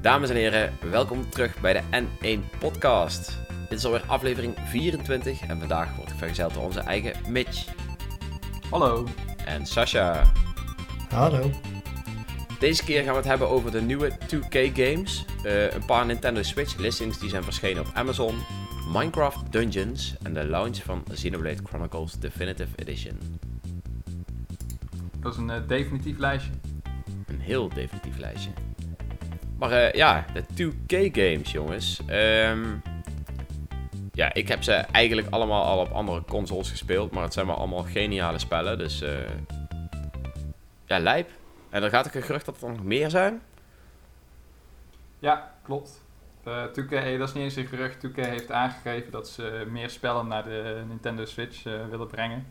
Dames en heren, welkom terug bij de N1 Podcast. Dit is alweer aflevering 24 en vandaag wordt vergezeld door onze eigen Mitch Hallo. en Sasha. Hallo. Deze keer gaan we het hebben over de nieuwe 2K games, eh, een paar Nintendo Switch listings die zijn verschenen op Amazon, Minecraft Dungeons en de launch van Xenoblade Chronicles Definitive Edition. Dat is een eh, definitief lijstje. Een heel definitief lijstje. Maar eh, ja, de 2K games, jongens. Ehm, ja, ik heb ze eigenlijk allemaal al op andere consoles gespeeld. Maar het zijn maar allemaal geniale spellen. Dus eh, ja, lijp. En dan gaat ook een gerucht dat er nog meer zijn. Ja, klopt. 2K, eh, dat is niet eens een gerucht. 2K heeft aangegeven dat ze meer spellen naar de Nintendo Switch eh, willen brengen.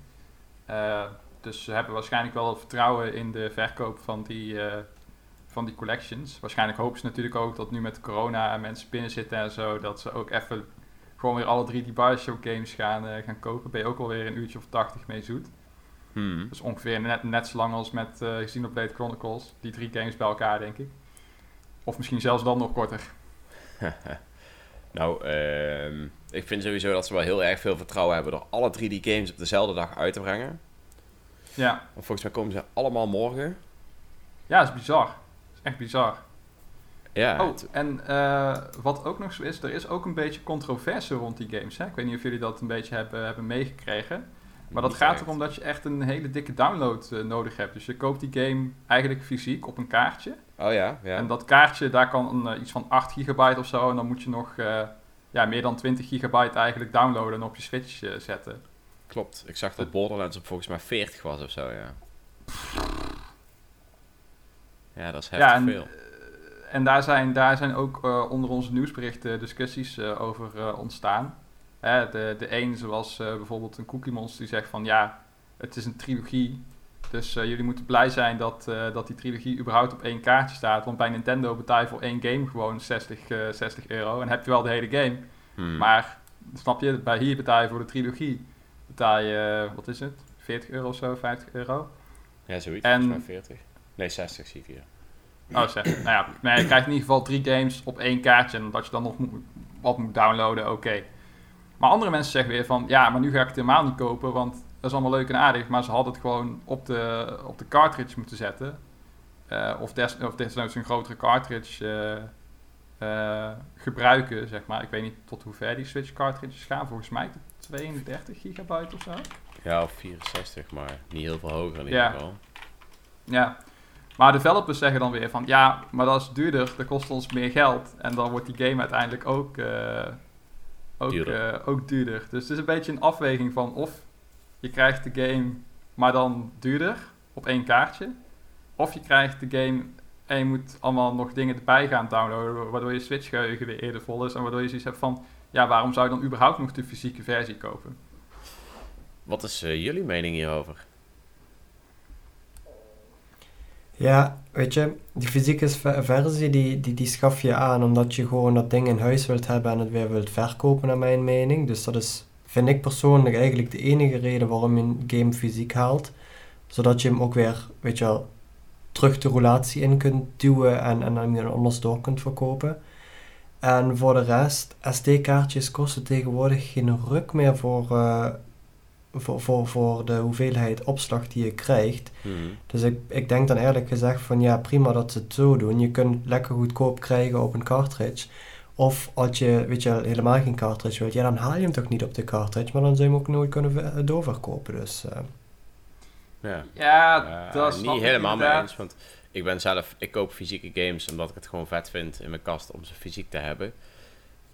Eh, dus ze hebben waarschijnlijk wel vertrouwen in de verkoop van die, van die collections. Waarschijnlijk hopen ze natuurlijk ook dat nu met corona en mensen binnen zitten en zo, dat ze ook even gewoon weer alle drie die Bioshock games gaan, gaan kopen. Ben je ook alweer een uurtje of 80 mee zoet. Hmm. Dus ongeveer net, net zo lang als met uh, Xenoblade Chronicles. Die drie games bij elkaar, denk ik. Of misschien zelfs dan nog korter. nou, ehm, ik vind sowieso dat ze wel heel erg veel vertrouwen hebben door alle drie die games op dezelfde dag uit te brengen. Ja, Want volgens mij komen ze allemaal morgen. ja dat is bizar. Dat is echt bizar. Ja, Oh, en eh, wat ook nog zo is, er is ook een beetje controverse rond die games. Hè? Ik weet niet of jullie dat een beetje hebben, hebben meegekregen. Maar dat niet gaat echt. erom dat je echt een hele dikke download eh, nodig hebt. Dus je koopt die game eigenlijk fysiek op een kaartje. Oh ja, ja. En dat kaartje, daar kan een, eh, iets van 8 gigabyte of zo. En dan moet je nog eh, ja, meer dan 20 gigabyte eigenlijk downloaden en op je Switch eh, zetten. Klopt. Ik zag dat Borderlands op volgens mij 40 was of zo, ja. Ja, dat is heftig Ja, en, veel. en daar zijn, daar zijn ook onder onze nieuwsberichten discussies over ontstaan. Hè, de, de een, zoals bijvoorbeeld een Cookie Monster, die zegt van ja, het is een trilogie. Dus eh, jullie moeten blij zijn dat, eh, dat die trilogie überhaupt op één kaartje staat. Want bij Nintendo betaal je voor één game gewoon 60, eh, 60 euro. En heb je wel de hele game. Hmm. Maar, snap je, bij hier betaal je voor de trilogie. Betaal je, eh, wat is het? 40 euro of zo, 50 euro. Ja, zoiets. en- Volgens mij 40. Nee, 60 zie ik hier. Oh, zeg. nou ja, nee, je krijgt in ieder geval drie games op één kaartje. En dat je dan nog moet, wat moet downloaden, oké. Maar andere mensen zeggen weer van... Ja, maar nu ga ik het helemaal niet kopen, want dat is allemaal leuk en aardig. Maar ze hadden het gewoon op de, op de cartridge moeten zetten. Eh, of, des, of desnoods een grotere cartridge eh, eh, gebruiken, zeg maar. Ik weet niet tot hoe ver die Switch cartridges gaan. Volgens mij tot 32 gigabyte of zo. Ja, of 64, maar niet heel veel hoger in ieder Ja. geval. Ja, maar developers zeggen dan weer van ja, maar dat is duurder, dat kost ons meer geld. En dan wordt die game uiteindelijk ook, eh, ook, Duurder. ook duurder. Dus het is een beetje een afweging van of je krijgt de game, maar dan duurder op één kaartje. Of je krijgt de game en je moet allemaal nog dingen erbij gaan downloaden, waardoor je Switch geheugen weer eerder vol is. En waardoor je zoiets hebt van, ja, waarom zou je dan überhaupt nog de fysieke versie kopen? Wat is eh, jullie mening hierover? Ja, weet je, die fysieke versie die, die, die schaf je aan omdat je gewoon dat ding in huis wilt hebben en het weer wilt verkopen, naar mijn mening. Dus dat is, vind ik persoonlijk, eigenlijk de enige reden waarom je een game fysiek haalt. Zodat je hem ook weer, weet je wel, terug de roulatie in kunt duwen en, en dan weer anders door kunt verkopen. En voor de rest, SD-kaartjes kosten tegenwoordig geen ruk meer voor, eh, voor, voor, voor de hoeveelheid opslag die je krijgt. Hmm. Dus ik, ik denk dan eerlijk gezegd van ja, prima dat ze het zo doen. Je kunt het lekker goedkoop krijgen op een cartridge. Of als je, weet je, helemaal geen cartridge wilt, ja, dan haal je hem toch niet op de cartridge, maar dan zou je hem ook nooit kunnen ver- doorverkopen. Dus eh, Ja. Ja, dat snap niet helemaal mee eens, want ik ben zelf, ik koop fysieke games omdat ik het gewoon vet vind in mijn kast om ze fysiek te hebben.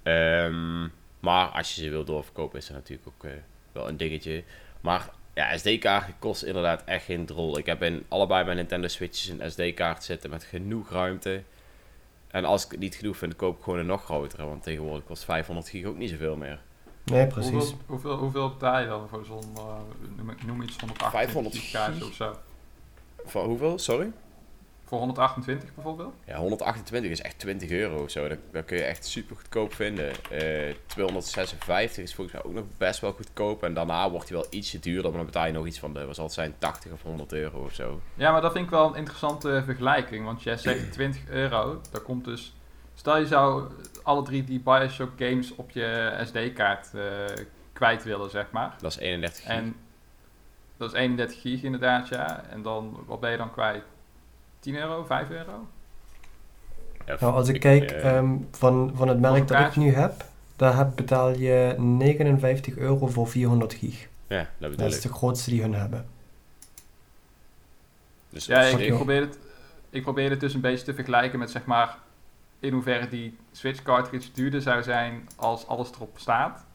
Ehm, maar als je ze wil doorverkopen is dat natuurlijk ook eh, wel een dingetje. Maar ja, SD-kaarten kosten inderdaad echt geen drol. Ik heb in allebei mijn Nintendo Switches een SD-kaart zitten met genoeg ruimte. En als ik het niet genoeg vind, koop ik gewoon een nog grotere, want tegenwoordig kost 500 gig ook niet zoveel meer. nee, precies. Hoeveel, hoeveel, hoeveel betaal je dan voor zo'n, eh, noem, noem iets 180 500 gigaatje gig? of zo? Van hoeveel? Sorry? Voor 128 bijvoorbeeld? Ja, 128 is echt 20 euro of zo. Dat, dat kun je echt super goedkoop vinden. Eh 256 is volgens mij ook nog best wel goedkoop. En daarna wordt hij wel ietsje duurder, maar dan betaal je nog iets van de, wat zal het zijn, 80 of 100 euro of zo. Ja, maar dat vind ik wel een interessante vergelijking. Want jij zegt 20 euro. Dat komt dus... Stel je zou alle drie die Bioshock games op je SD-kaart eh, kwijt willen, zeg maar. Dat is 31 gig. En dat is 31 gig inderdaad, ja. En dan, wat ben je dan kwijt? 10 euro, 5 euro? Ja, Nou, als ik kijk eh, ehm, van, van het merk dat ik nu heb, daar heb, betaal je 59 euro voor 400 gig. ja, dat bedoel Dat is ik. de grootste die hun hebben. Dus Ja, ik, probeer het, ik probeer het dus een beetje te vergelijken met zeg maar in hoeverre die Switch cartridge duurder zou zijn als alles erop staat.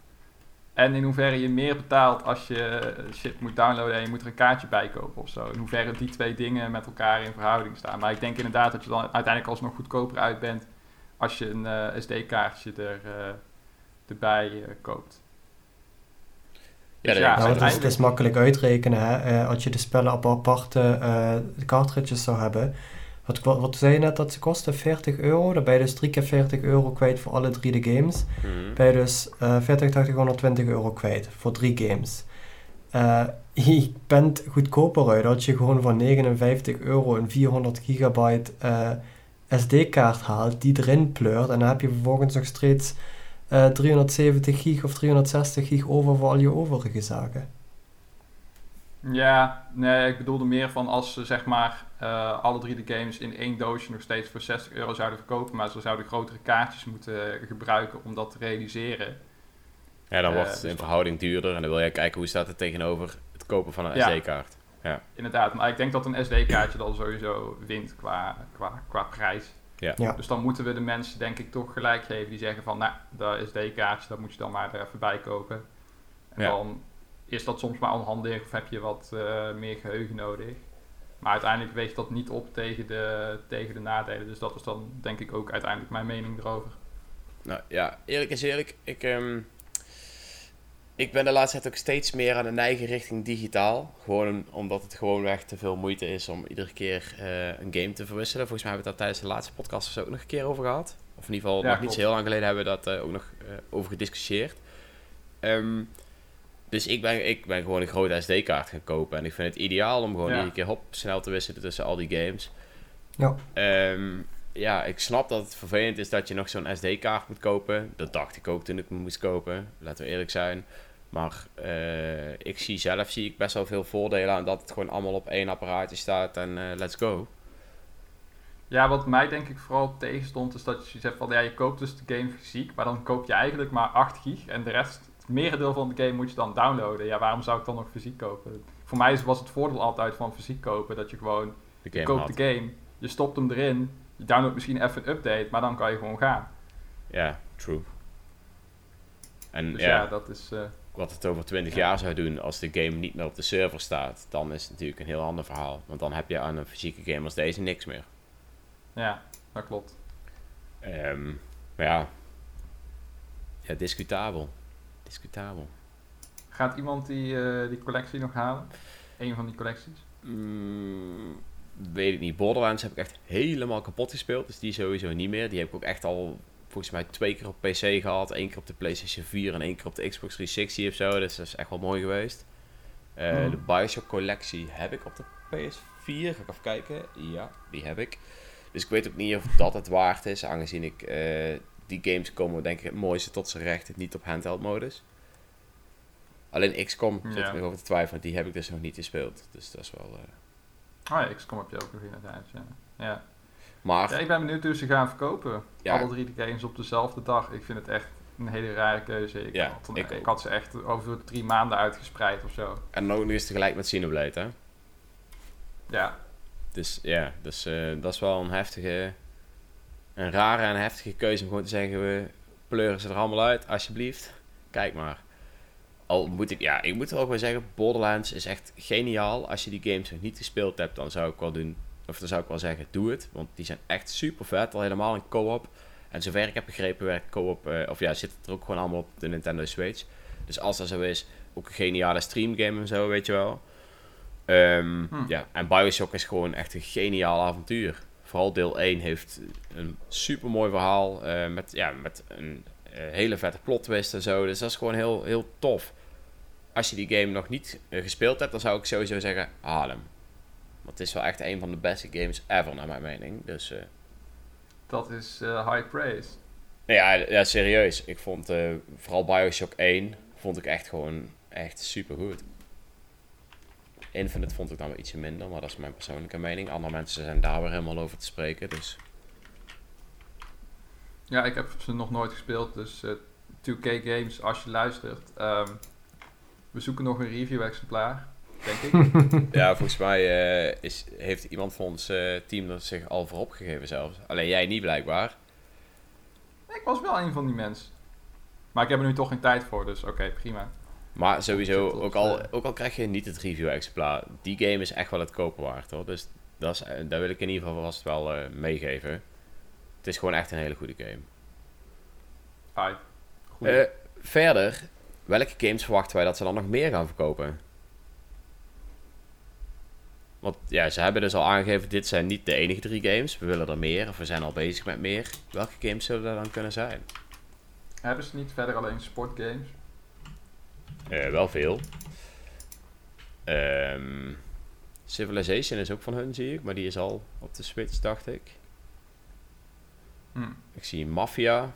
En in hoeverre je meer betaalt als je shit moet downloaden en je moet er een kaartje bij kopen of zo. In hoeverre die twee dingen met elkaar in verhouding staan. Maar ik denk inderdaad dat je dan uiteindelijk alsnog goedkoper uit bent als je een eh, SD-kaartje er, eh, erbij eh, koopt. Ja, Dus dat- ja, nou, is, makkelijk uitrekenen. Hè? Eh, als je de spellen op aparte cartridges zou hebben. Wat, wat, zei je net dat ze kosten? 40 euro. Dan ben je dus 3 keer 40 euro kwijt voor alle drie de games. Mhm. ben je dus eh 40, 80, 120 euro kwijt voor drie games. Eh, je bent goedkoper uit als je gewoon voor 59 euro een 400 gigabyte eh, SD-kaart haalt, die erin pleurt. En dan heb je vervolgens nog steeds eh 370 gig of 360 gig over voor al je overige zaken. Ja, nee, ik bedoelde meer van als ze zeg maar eh, alle drie de games in één doosje nog steeds voor 60 euro zouden verkopen, maar ze zouden grotere kaartjes moeten gebruiken om dat te realiseren. Ja, dan Eh, wordt het dus in verhouding duurder. En dan wil je kijken hoe staat het tegenover het kopen van een Ja. SD-kaart. Inderdaad, maar ik denk dat een SD-kaartje dan sowieso wint qua, qua, qua prijs. Ja. Ja. Dus dan moeten we de mensen denk ik toch gelijk geven die zeggen van, nou, dat SD-kaartje, dat moet je dan maar er even bij kopen. En Ja. dan is dat soms maar onhandig of heb je wat eh, meer geheugen nodig. Maar uiteindelijk weegt dat niet op tegen de, tegen de nadelen. Dus dat is dan denk ik ook uiteindelijk mijn mening erover. Nou ja, eerlijk is eerlijk. Ik, ehm, ik ben de laatste tijd ook steeds meer aan de neigen richting digitaal. Gewoon omdat het gewoon echt te veel moeite is om iedere keer eh, een game te verwisselen. Volgens mij hebben we daar tijdens de laatste podcast of zo ook nog een keer over gehad. Of in ieder geval, Ja, nog niet zo heel lang geleden hebben we dat eh, ook nog over gediscussieerd. Ehm, dus ik ben, ik ben gewoon een grote SD-kaart gaan kopen. En ik vind het ideaal om gewoon Ja. iedere keer hop snel te wisselen tussen al die games. Ja. Ehm, ja, ik snap dat het vervelend is dat je nog zo'n SD-kaart moet kopen. Dat dacht ik ook toen ik hem moest kopen. Laten we eerlijk zijn. Maar eh, ik zie zelf zie ik best wel veel voordelen aan dat het gewoon allemaal op één apparaatje staat en eh, let's go. Ja, wat mij denk ik vooral tegenstond is dat je zegt van ja, je koopt dus de game fysiek, maar dan koop je eigenlijk maar 8 gig en de rest, merendeel van de game moet je dan downloaden. Ja, waarom zou ik dan nog fysiek kopen? Voor mij was het voordeel altijd van fysiek kopen dat je gewoon, De je game koopt had. de game, je stopt hem erin, je downloadt misschien even een update, maar dan kan je gewoon gaan. Ja, true. En Dus ja, ja, dat is, eh, wat het over 20 Ja. jaar zou doen als de game niet meer op de server staat, dan is het natuurlijk een heel ander verhaal. Want dan heb je aan een fysieke game als deze niks meer. ja, dat klopt. Ehm, maar ja, ja, discutabel. Discutabel. Gaat iemand die, eh, die collectie nog halen? Een van die collecties? Mm, weet ik niet. Borderlands heb ik echt helemaal kapot gespeeld. Dus die sowieso niet meer. Die heb ik ook echt al volgens mij twee keer op PC gehad. Eén keer op de PlayStation 4 en één keer op de Xbox 360 of zo. Dus dat is echt wel mooi geweest. Eh, Mhm. De Bioshock collectie heb ik op de PS4. Ga ik even kijken. Ja, die heb ik. Dus ik weet ook niet of dat het waard is. Aangezien ik eh, die games komen denk ik het mooiste tot zijn recht. Niet op handheld modus. Alleen XCOM zit Ja. nog over te twijfelen. Die heb ik dus nog niet gespeeld. Dus dat is wel... eh, Oh ja, XCOM heb je ook nog inderdaad, ja. ja. Maar Ja, ik ben benieuwd hoe ze gaan verkopen. Ja. Alle drie de games op dezelfde dag. Ik vind het echt een hele rare keuze. Ik, Ja, had, ik ik, had ze echt over drie maanden uitgespreid of zo. En ook nog eens tegelijk met Xenoblade, hè? Ja, Dus ja, dus, eh, dat is wel een heftige... Een rare en heftige keuze om gewoon te zeggen... We pleuren ze er allemaal uit, alsjeblieft. Kijk maar. Al moet ik... Ja, ik moet wel gewoon zeggen... Borderlands is echt geniaal. Als je die games nog niet gespeeld hebt... Dan zou ik wel doen... Of dan zou ik wel zeggen, doe het. Want die zijn echt super vet. Al helemaal in co-op. En zover ik heb begrepen werkt co-op... eh, of ja, zit het er ook gewoon allemaal op de Nintendo Switch. Dus als dat zo is... Ook een geniale streamgame en zo, weet je wel. Ehm, Hm. ja, en Bioshock is gewoon echt een geniaal avontuur. Vooral deel 1 heeft een super mooi verhaal. eh, met, ja, met een eh, hele vette plot twist en zo. Dus dat is gewoon heel, heel tof. Als je die game nog niet eh, gespeeld hebt, dan zou ik sowieso zeggen: haal hem. Want het is wel echt een van de beste games ever, naar mijn mening. Dus. Dat is high praise. Ja, ja, serieus. Ik vond vooral Bioshock 1 vond ik echt gewoon echt super goed. Infinite vond ik dan wel ietsje minder, maar dat is mijn persoonlijke mening. Andere mensen zijn daar weer helemaal over te spreken. Dus Ja, ik heb ze nog nooit gespeeld, dus eh 2K Games, als je luistert. ehm, we zoeken nog een review-exemplaar, denk ik. ja, volgens mij eh, is, heeft iemand van ons eh, team er zich al voor opgegeven zelfs. Alleen jij niet blijkbaar. ik was wel een van die mensen. Maar ik heb er nu toch geen tijd voor, dus oké, prima. Maar sowieso, ook al, ook al krijg je niet het review-exemplaar, die game is echt wel het kopen waard hoor. Dus dat is, eh, daar wil ik in ieder geval vast wel eh, meegeven. Het is gewoon echt een hele goede game. Ai. Goed. Eh, verder, welke games verwachten wij dat ze dan nog meer gaan verkopen? Want ja, ze hebben dus al aangegeven, dit zijn niet de enige drie games. We willen er meer, of we zijn al bezig met meer. Welke games zullen er dan kunnen zijn? Hebben ze niet verder alleen sportgames? Eh, wel veel. Ehm, Civilization is ook van hun, zie ik. Maar die is al op de Switch, dacht ik. Hm. Ik zie Mafia.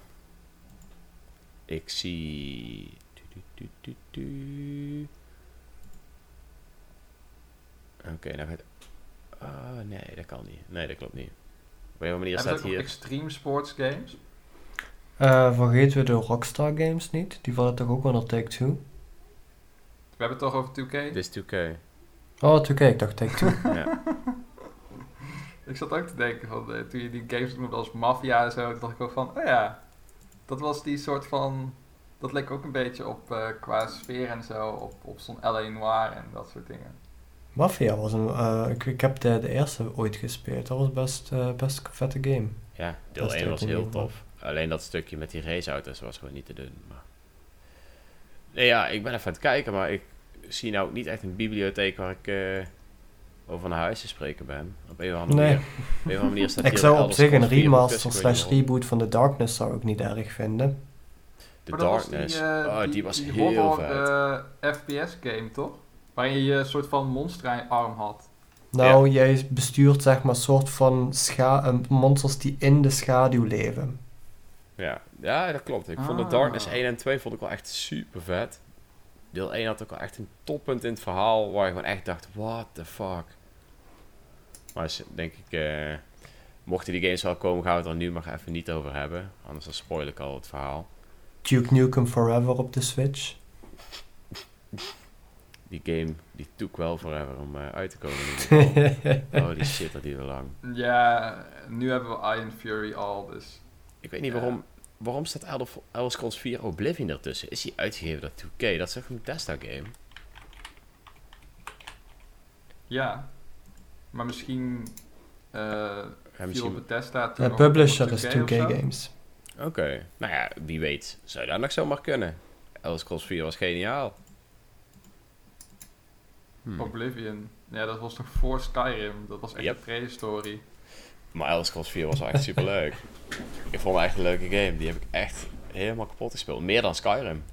Ik zie... Oké, nou gaat... Oh, nee, dat kan niet. Nee, dat klopt niet. Op een of andere manier staat hier... extreme sports games? Eh, vergeten we de Rockstar Games niet? Die vallen toch ook onder Take-Two? We hebben het toch over 2K? Dit is 2K. Oh, 2K, ik dacht Take-Two. ja. Ik zat ook te denken van, eh, toen je die games noemde als Mafia en zo, dacht ik ook van, oh ja, dat was die soort van, dat leek ook een beetje op eh, qua sfeer en zo, op, op zo'n L.A. Noir en dat soort dingen. Mafia was een... eh, ik, ik heb de, de eerste ooit gespeeld. Dat was best, eh, best een vette game. Ja, deel Dat is 1 was heel tof. Alleen dat stukje met die raceauto's was gewoon niet te doen. Maar... Nee, ja, ik ben even aan het kijken, maar ik zie nou ook niet echt een bibliotheek waar ik eh, over naar huis te spreken ben. Op een of andere Nee. manier. Op een of andere manier staat Ik zou op zich een Scrolls 4 remaster slash reboot van The Darkness zou ik niet erg vinden. The Maar dat was Darkness. die, eh, oh, die, was die heel horror, vet. eh, FPS game, toch? Waarin je een soort van monsterarm had. Nou, jij bestuurt zeg maar soort van scha eh, monsters die in de schaduw leven. Ja. Ja, dat klopt. Ik vond The Ah. Darkness 1 en 2 vond ik wel echt super vet. Deel 1 had ook wel echt een toppunt in het verhaal waar je gewoon echt dacht, what the fuck. Maar denk ik, eh, mochten die games wel komen, gaan we het er nu maar even niet over hebben. Anders dan spoil ik al het verhaal. Duke Nukem Forever op de Switch. Die game, die took wel forever om eh, uit te komen. geval. Holy shit, dat duurde lang. Ja, nu hebben we Iron Fury al, dus... Ik weet niet waarom, waarom staat Elder, Elder Scrolls 4 Oblivion ertussen? Is die uitgegeven door 2K? Dat is toch een Bethesda game? Ja. Maar misschien... eh Ja, viel misschien... Bethesda toen De nog publisher is 2K 2K of zo? Games. Oké, nou ja, wie weet. Zou dat nog zomaar kunnen? Elder Scrolls 4 was geniaal. Hmm. Oblivion. Ja, dat was nog voor Skyrim. Dat was echt Yep. een prehistorie. Maar Elder Scrolls 4 was wel echt super leuk. Ik vond het echt een leuke game. Die heb ik echt helemaal kapot gespeeld. Meer dan Skyrim.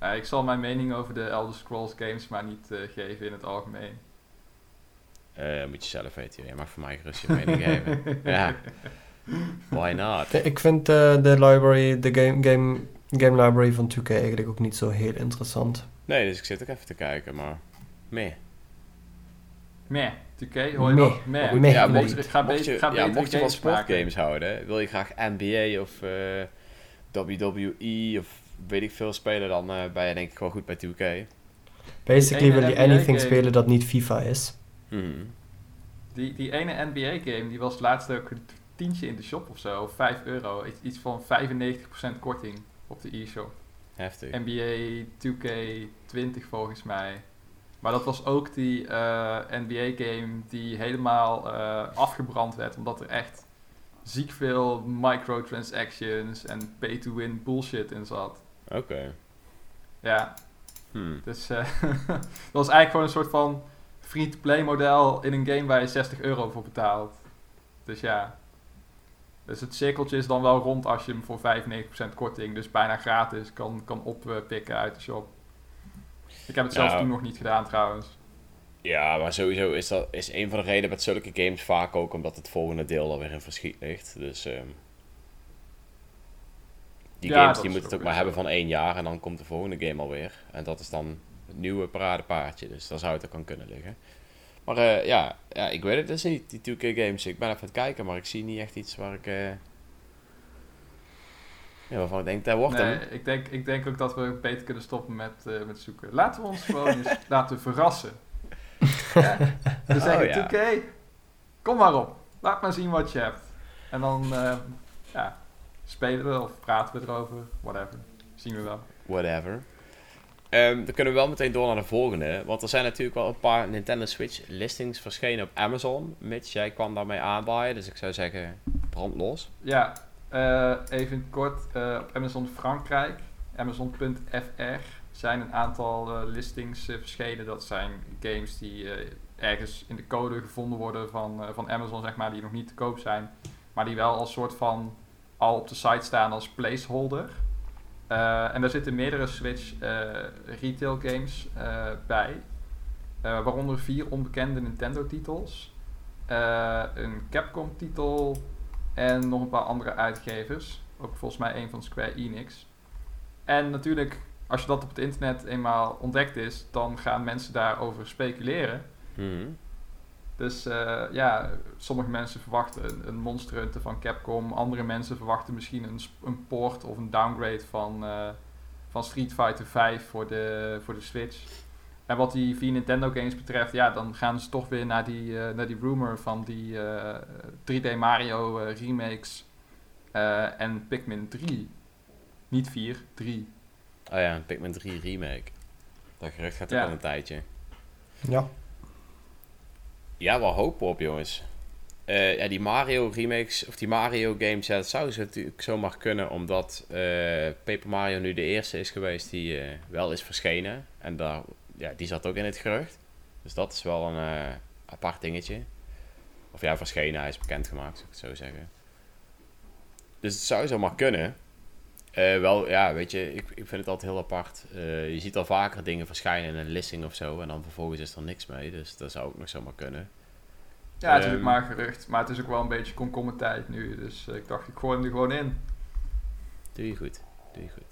Ja, ik zal mijn mening over de Elder Scrolls games maar niet eh, geven in het algemeen. Eh, moet je zelf weten. Je mag voor mij gerust je mening geven. Ja. Why not? Ik vind eh, de library, de game, game, game library van 2K eigenlijk ook niet zo heel interessant. Nee, dus ik zit ook even te kijken, maar... Meh. Meh, 2K, hoor je Meh. dat? Meh. Meh. ja, Nee. mocht, ga mocht beter- je, ga ja, mocht je van sportgames houden, wil je graag NBA of eh, WWE of weet ik veel spelen, dan eh, ben je denk ik wel goed bij 2K. Basically wil je anything game. spelen dat niet FIFA is. Mhm. Die, die ene NBA-game, die was laatst ook een tientje in de shop of zo, 5 euro. Iets- Iets van 95% korting op de e-shop. Heftig. NBA 2K20 volgens mij. Maar dat was ook die eh, NBA-game die helemaal eh, afgebrand werd, omdat er echt ziek veel microtransactions en pay-to-win bullshit in zat. Oké. Ja, Hmm. Dus eh, dat was eigenlijk gewoon een soort van free-to-play model in een game waar je 60 euro voor betaalt. Dus ja. Dus het cirkeltje is dan wel rond als je hem voor 95% korting, dus bijna gratis, kan, kan oppikken uit de shop. Ik heb het zelfs Ja. toen nog niet gedaan trouwens. Ja, maar sowieso is dat is een van de redenen met zulke games vaak ook omdat het volgende deel alweer in verschiet ligt. Dus ehm, die Ja, games die moeten het ook maar hebben van één jaar en dan komt de volgende game alweer. En dat is dan het nieuwe paradepaardje, dus daar zou het ook aan kunnen liggen. Maar eh, ja, ja, ik weet het dus niet, die 2K games. Ik ben even aan het kijken, maar ik zie niet echt iets waar ik... eh, ja, waarvan ik denk, dat wordt Nee, hem. ik denk, ik denk ook dat we beter kunnen stoppen met, eh, met zoeken. Laten we ons gewoon eens laten verrassen. Ja, we zeggen, Oh, ja. 2K, kom maar op. Laat maar zien wat je hebt. En dan eh, ja, spelen we of praten we erover, whatever. Zien we wel. Whatever. Ehm, dan kunnen we wel meteen door naar de volgende. Want er zijn natuurlijk wel een paar Nintendo Switch listings verschenen op Amazon. Mitch, jij kwam daarmee aanbaaien. Dus ik zou zeggen, brand los. Ja, eh, even kort. eh, op Amazon Frankrijk, Amazon.fr, zijn een aantal eh, listings verschenen. Dat zijn games die ergens in de code gevonden worden van, van Amazon, zeg maar, die nog niet te koop zijn. Maar die wel als soort van al op de site staan als placeholder. Eh, en daar zitten meerdere Switch retail games bij. Waaronder vier onbekende Nintendo titels. Eh, een Capcom titel, en nog een paar andere uitgevers. Ook volgens mij een van Square Enix. En natuurlijk, als je dat op het internet eenmaal ontdekt is, dan gaan mensen daarover speculeren. Mhm. Dus eh, ja, sommige mensen verwachten een, een van Capcom. Andere mensen verwachten misschien een, een port of een downgrade van, eh, van Street Fighter 5 voor de, voor de Switch. En wat die vier Nintendo games betreft, ja, dan gaan ze toch weer naar die, eh, naar die rumor van die eh, 3D Mario eh, remakes eh, en Pikmin 3. Niet 4, 3. Oh ja, een Pikmin 3 remake. Dat gerucht gaat ook Ja. al een tijdje. Ja. Ja, wel hopen op, jongens. Eh, ja, die Mario remakes, of die Mario games, ja, dat zou ze natuurlijk zomaar kunnen, omdat eh, Paper Mario nu de eerste is geweest die eh, wel is verschenen. En daar, ja, die zat ook in het gerucht. Dus dat is wel een eh, apart dingetje. Of ja, verschenen, hij is bekendgemaakt, zou ik het zo zeggen. Dus het zou zomaar kunnen. Eh, wel, ja, weet je, ik, ik vind het altijd heel apart. Eh, je ziet al vaker dingen verschijnen in een listing of zo, en dan vervolgens is er niks mee. Dus dat zou ook nog zomaar kunnen. Ja, het is ook Ehm. maar gerucht. Maar het is ook wel een beetje komkommertijd nu. Dus ik dacht, ik gooi hem er gewoon in. Doe je goed, doe je goed.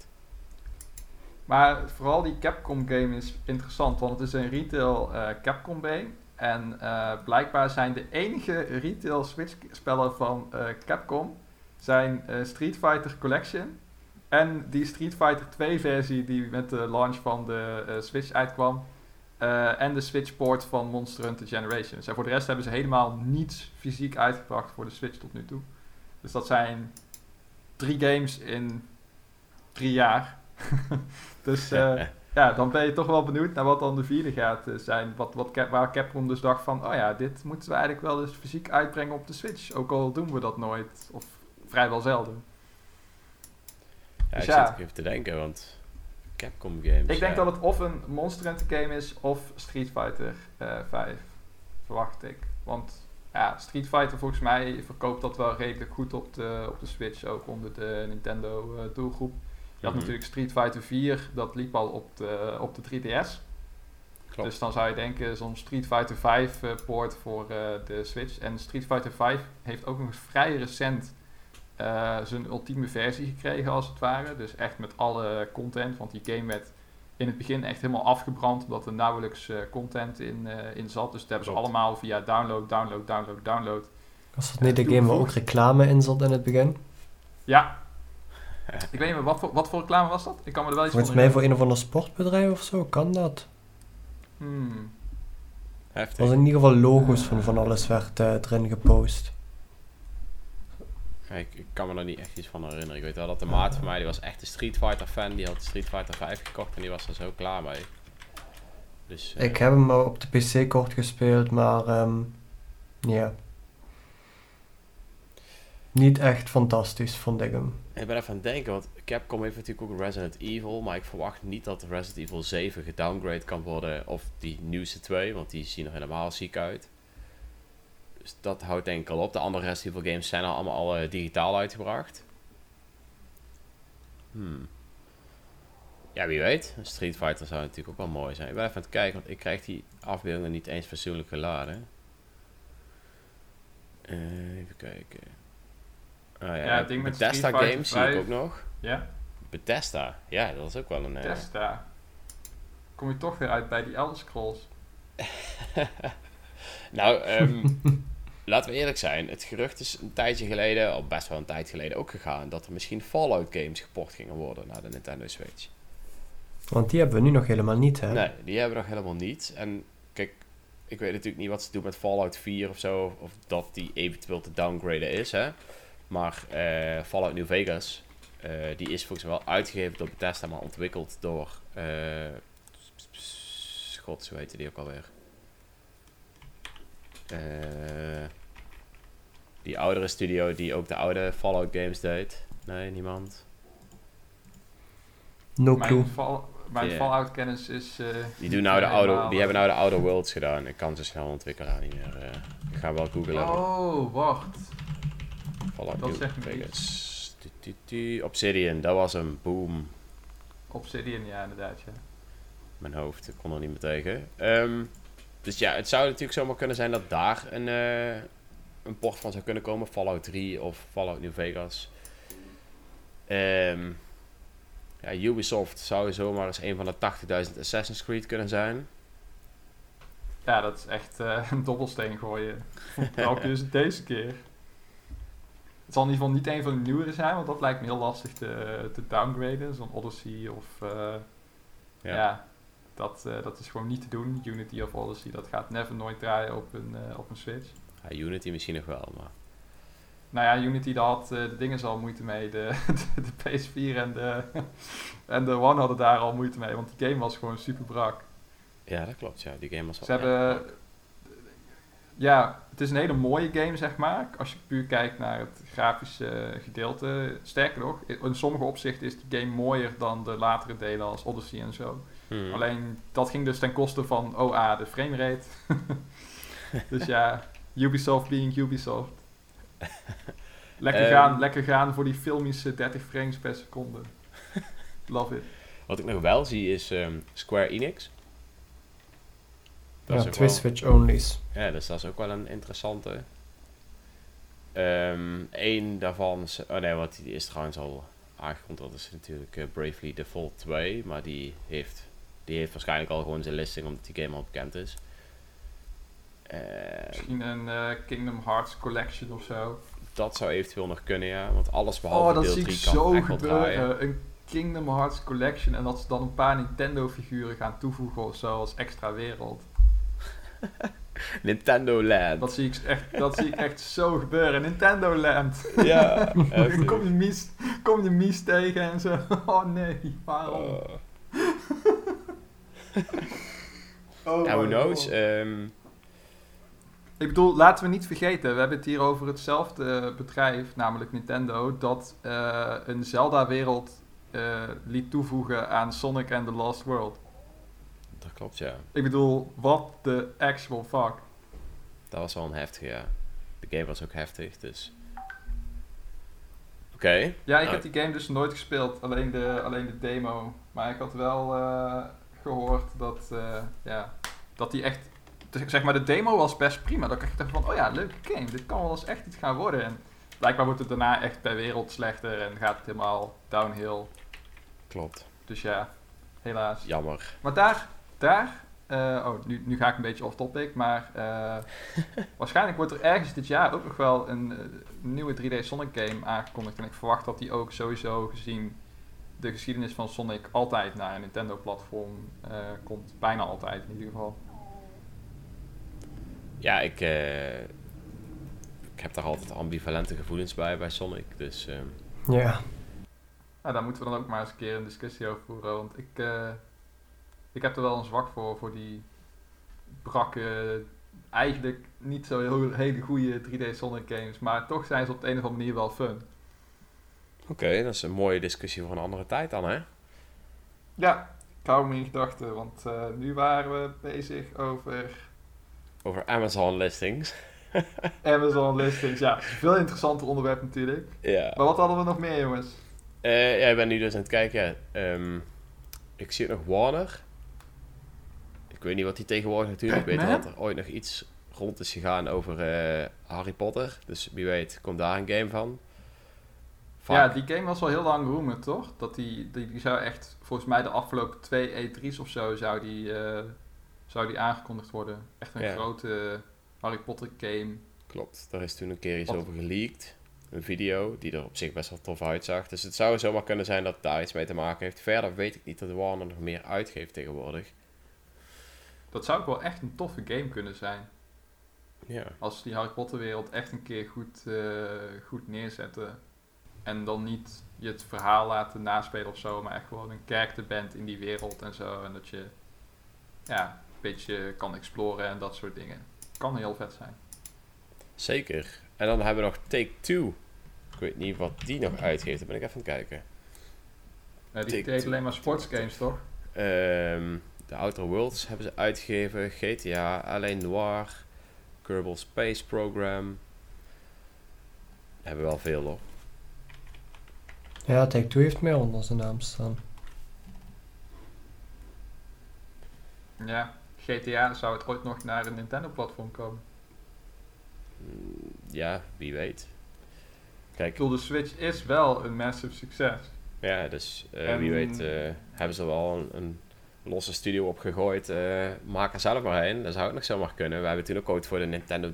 Maar vooral die Capcom game is interessant, want het is een retail eh, Capcom game. En eh, blijkbaar zijn de enige retail Switch spellen van eh, Capcom zijn Street Fighter Collection en die Street Fighter 2 versie die met de launch van de Switch uitkwam. en de Switch port van Monster Hunter Generations. En voor de rest hebben ze helemaal niets fysiek uitgebracht voor de Switch tot nu toe. Dus dat zijn drie games in drie jaar. dus eh, ja, dan ben je toch wel benieuwd naar wat dan de vierde gaat eh, zijn. Wat, wat waar Capcom dus dacht van, oh ja, dit moeten we eigenlijk wel eens fysiek uitbrengen op de Switch. Ook al doen we dat nooit, of vrijwel zelden. Ja, Dus ik ja. zit even te denken, want Capcom games. Ik denk ja. dat het of een Monster Hunter game is, of Street Fighter eh 5, verwacht ik. Want ja, Street Fighter volgens mij verkoopt dat wel redelijk goed op de, op de Switch, ook onder de Nintendo doelgroep. Je had Mhm. natuurlijk Street Fighter 4, dat liep al op de, op de 3DS. Klopt. Dus dan zou je denken, zo'n Street Fighter 5 eh, poort voor eh, de Switch. En Street Fighter 5 heeft ook nog eens vrij recent eh, zijn ultieme versie gekregen, als het ware. Dus echt met alle content, want die game werd in het begin echt helemaal afgebrand, omdat er nauwelijks eh, content in, eh, in zat. Dus dat hebben ze allemaal via download, download, download, download. Was dat niet de game waar ook reclame in zat in het begin? Ja. Ik weet niet meer, wat voor, wat voor reclame was dat? Ik kan me er wel iets Volgens mij voor een of ander sportbedrijf of zo, kan dat? Hmm. Heftig. Er was in ieder geval logo's van van alles werd eh, erin gepost. Ik, ik kan me er niet echt iets van herinneren. Ik weet wel dat de maat van mij, die was echt een Street Fighter fan. Die had Street Fighter 5 gekocht en die was er zo klaar mee. Dus, eh, Ik heb hem maar op de PC kort gespeeld, maar ehm, ja. Niet echt fantastisch, vond ik hem. Ik ben even aan het denken, want Capcom heeft natuurlijk ook Resident Evil, maar ik verwacht niet dat Resident Evil 7 gedowngrade kan worden, of die nieuwste twee, want die zien er helemaal ziek uit. Dus dat houdt denk ik al op. De andere Resident Evil games zijn al allemaal al eh, digitaal uitgebracht. Hmm. Ja, wie weet. Een Street Fighter zou natuurlijk ook wel mooi zijn. Ik ben even aan het kijken, want ik krijg die afbeeldingen niet eens fatsoenlijk geladen. Eh, even kijken. Oh ja, Ja, het ding met Bethesda Street Fighter Games zie ik 5. ook nog. Ja, Bethesda, ja, dat is ook wel een... eh, Testa. Kom je toch weer uit bij die Elder Scrolls. nou, ehm, laten we eerlijk zijn. Het gerucht is een tijdje geleden, al best wel een tijd geleden ook gegaan, dat er misschien Fallout games geport gingen worden naar de Nintendo Switch. Want die hebben we nu nog helemaal niet, hè? Nee, die hebben we nog helemaal niet. En kijk, ik weet natuurlijk niet wat ze doen met Fallout 4 of zo, of, of dat die eventueel te downgraden is, hè. Maar eh, Fallout New Vegas, eh, die is volgens mij wel uitgegeven door Bethesda, maar ontwikkeld door... eh God, zo heette die ook alweer. Eh, die oudere studio die ook de oude Fallout games deed. Nee, niemand. No clue. Mijn, Fall, mijn Ja. Fallout kennis is... eh, Die, doen nou de oude, die hebben nou de Outer Worlds gedaan. Ik kan ze snel ontwikkelaar niet meer. ik ga wel googlen. Oh, wacht. Fallout dat New Vegas. Obsidian, dat was een boom. Obsidian, ja, inderdaad, ja. Mijn hoofd, ik kon er niet meer tegen. Ehm, dus ja, het zou natuurlijk zomaar kunnen zijn dat daar een, eh, een port van zou kunnen komen. Fallout 3 of Fallout New Vegas. Ehm, ja, Ubisoft zou zomaar eens een van de 80.000 Assassin's Creed kunnen zijn. Ja, dat is echt eh, een dobbelsteen gooien. Welke is het deze keer? Het zal in ieder geval niet een van de nieuwere zijn, want dat lijkt me heel lastig te, te downgraden. Zo'n Odyssey of... eh, Ja. ja, dat, eh, dat is gewoon niet te doen. Unity of Odyssey, dat gaat never nooit draaien op een, eh, op een Switch. Ja, Unity misschien nog wel, maar... Nou ja, Unity daar had de dingen al moeite mee. De, de, de PS4 en de, en de One hadden daar al moeite mee, want die game was gewoon super brak. Ja, dat klopt. Ja, die game was wel Ze hebben. Ja, het is een hele mooie game, zeg maar. Als je puur kijkt naar het grafische gedeelte. Sterker nog, in sommige opzichten is die game mooier dan de latere delen als Odyssey en zo. Hmm. Alleen dat ging dus ten koste van OA, de framerate. dus ja, Ubisoft being Ubisoft. Lekker, Ehm. gaan, lekker gaan voor die filmische 30 frames per seconde. Love it. Wat ik nog wel zie is ehm, Square Enix. Dat Ja, twee wel- Switch-onlys. Ja, dus dat is ook wel een interessante. Eén daarvan is... Oh nee, want die is trouwens al aangekondigd. Dat is natuurlijk eh, Bravely Default 2. Maar die heeft, die heeft waarschijnlijk al gewoon zijn listing omdat die game al bekend is. Eh, Misschien een eh, Kingdom Hearts collection of zo. dat zou eventueel nog kunnen, ja. Want alles behalve Oh, dat deel zie ik 3 kan zo echt wel draaien. gebeuren. Een Kingdom Hearts collection en dat ze dan een paar Nintendo figuren gaan toevoegen of zo als extra wereld. Nintendo Land. Dat zie ik echt, dat zie ik echt zo gebeuren. Nintendo Land. Ja, kom je Mies, kom je Mies tegen en zo. Oh nee, waarom? Oh. Oh Ja, who knows? Ehm, Ik bedoel, laten we niet vergeten, we hebben het hier over hetzelfde bedrijf, namelijk Nintendo, dat eh, een Zelda-wereld eh, liet toevoegen aan Sonic and the Lost World. Dat klopt, ja. Ik bedoel, what the actual fuck? Dat was wel een heftige, ja. De game was ook heftig, dus... Oké. Ja, ik heb die game dus nooit gespeeld, alleen de, alleen de demo. Maar ik had wel eh, gehoord dat, eh, ja, dat die echt... Zeg maar, de demo was best prima. Dan dacht ik van, oh ja, leuke game. Dit kan wel eens echt iets gaan worden. En blijkbaar wordt het daarna echt per wereld slechter en gaat het helemaal downhill. Klopt. Dus ja, helaas. Jammer. Maar daar, daar... eh, oh, nu, nu ga ik een beetje off topic, maar eh, waarschijnlijk wordt er ergens dit jaar ook nog wel een, eh, nieuwe 3D Sonic game aangekondigd. En ik verwacht dat die ook sowieso gezien de geschiedenis van Sonic altijd naar een Nintendo platform eh, komt. Bijna altijd in ieder geval. Ja, ik... eh, ik heb daar altijd ambivalente gevoelens bij, bij Sonic. Dus... ehm, Ja. Nou, daar moeten we dan ook maar eens een keer een discussie over voeren. Want ik, eh, ik heb er wel een zwak voor, voor die brakke eigenlijk niet zo heel, hele goede 3D Sonic games. Maar toch zijn ze op de een of andere manier wel fun. Oké, dat is een mooie discussie voor een andere tijd dan, hè? Ja, ik hou me in gedachten. Want eh, nu waren we bezig over Over Amazon listings. Amazon listings. Ja, veel interessanter onderwerp natuurlijk. Ja. Maar wat hadden we nog meer, jongens? Eh, ja, ik ben nu dus aan het kijken. Ehm, ik zie nog Warner. Ik weet niet wat die tegenwoordig natuurlijk weet dat er ooit nog iets rond is gegaan over eh, Harry Potter. Dus wie weet komt daar een game van. Ja, die game was al heel lang rumored, toch? Dat die, die, die zou echt, volgens mij de afgelopen twee E3's of zo, zou die, eh, zou die aangekondigd worden. Echt een Ja. grote Harry Potter game. Klopt, daar is toen een keer iets Wat? over geleakt. Een video die er op zich best wel tof uitzag. Dus het zou zomaar kunnen zijn dat het daar iets mee te maken heeft. Verder weet ik niet dat Warner nog meer uitgeeft tegenwoordig. Dat zou ook wel echt een toffe game kunnen zijn. Ja, Als die Harry Potter wereld echt een keer goed, eh, goed neerzetten. En dan niet je het verhaal laten naspelen of zo, maar echt gewoon een character bent in die wereld en zo. En dat je ja, een beetje kan exploren en dat soort dingen. Kan heel vet zijn. zeker. En dan hebben we nog Take-Two. Ik weet niet wat die nog uitgeeft. Daar ben ik even aan het kijken. Die Take deed Two. alleen maar sportsgames, toch? Ehm, de Outer Worlds hebben ze uitgegeven. GTA, Alain Noir. Kerbal Space Program. Hebben we wel veel hoor. Ja, Take-Two heeft meer onder zijn naam staan. Ja, GTA zou het ooit nog naar een Nintendo-platform komen. Mm, Ja, wie weet. Ik Kijk, bedoel, de Switch is wel een massive succes. ja, dus eh, En- wie weet eh, hebben ze wel een, een losse studio opgegooid. eh maak er zelf maar heen. Dat zou ook nog zomaar kunnen. We hebben toen ook ooit voor de Nintendo